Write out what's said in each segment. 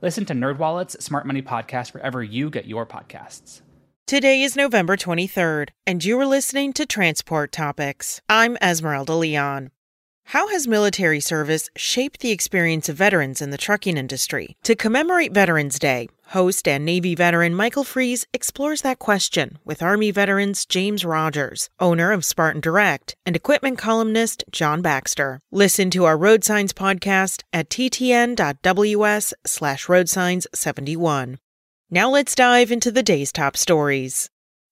Listen to NerdWallet's Smart Money Podcast wherever you get your podcasts. Today is November 23rd, and you are listening to Transport Topics. I'm Esmeralda Leon. How has military service shaped the experience of veterans in the trucking industry? To commemorate Veterans Day, host and Navy veteran Michael Freeze explores that question with Army veterans James Rogers, owner of Spartan Direct, and equipment columnist John Baxter. Listen to our Road Signs podcast at ttn.ws slash roadsigns71. Now let's dive into the day's top stories.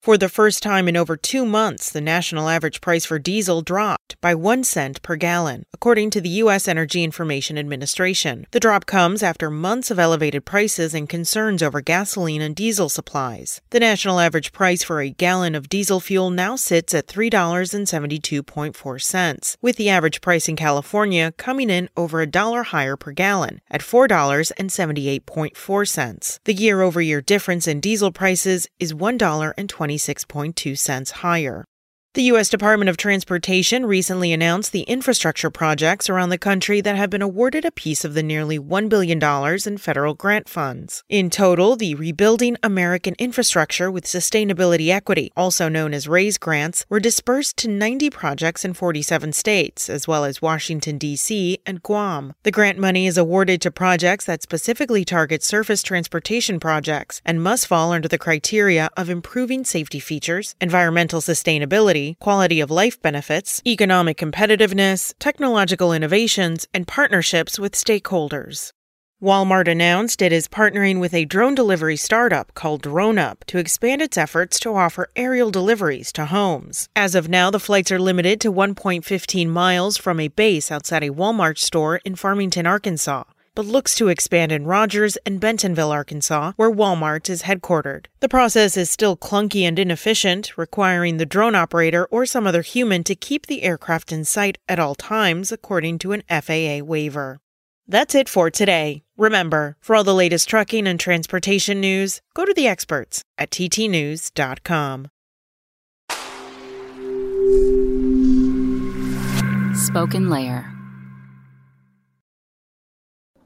For the first time in over two months, the national average price for diesel dropped by one cent per gallon, according to the U.S. Energy Information Administration. The drop comes after months of elevated prices and concerns over gasoline and diesel supplies. The national average price for a gallon of diesel fuel now sits at $3.72.4, with the average price in California coming in over a dollar higher per gallon at $4.78.4. The year over year difference in diesel prices is $1.20. 26.2 cents higher. The U.S. Department of Transportation recently announced the infrastructure projects around the country that have been awarded a piece of the nearly $1 billion in federal grant funds. In total, the Rebuilding American Infrastructure with Sustainability Equity, also known as RAISE grants, were dispersed to 90 projects in 47 states, as well as Washington, D.C. and Guam. The grant money is awarded to projects that specifically target surface transportation projects and must fall under the criteria of improving safety features, environmental sustainability, quality of life benefits, economic competitiveness, technological innovations, and partnerships with stakeholders. Walmart announced it is partnering with a drone delivery startup called DroneUp to expand its efforts to offer aerial deliveries to homes. As of now, the flights are limited to 1.15 miles from a base outside a Walmart store in Farmington, Arkansas but looks to expand in Rogers and Bentonville, Arkansas, where Walmart is headquartered. The process is still clunky and inefficient, requiring the drone operator or some other human to keep the aircraft in sight at all times, according to an FAA waiver. That's it for today. Remember, for all the latest trucking and transportation news, go to the experts at ttnews.com. Spoken Layer.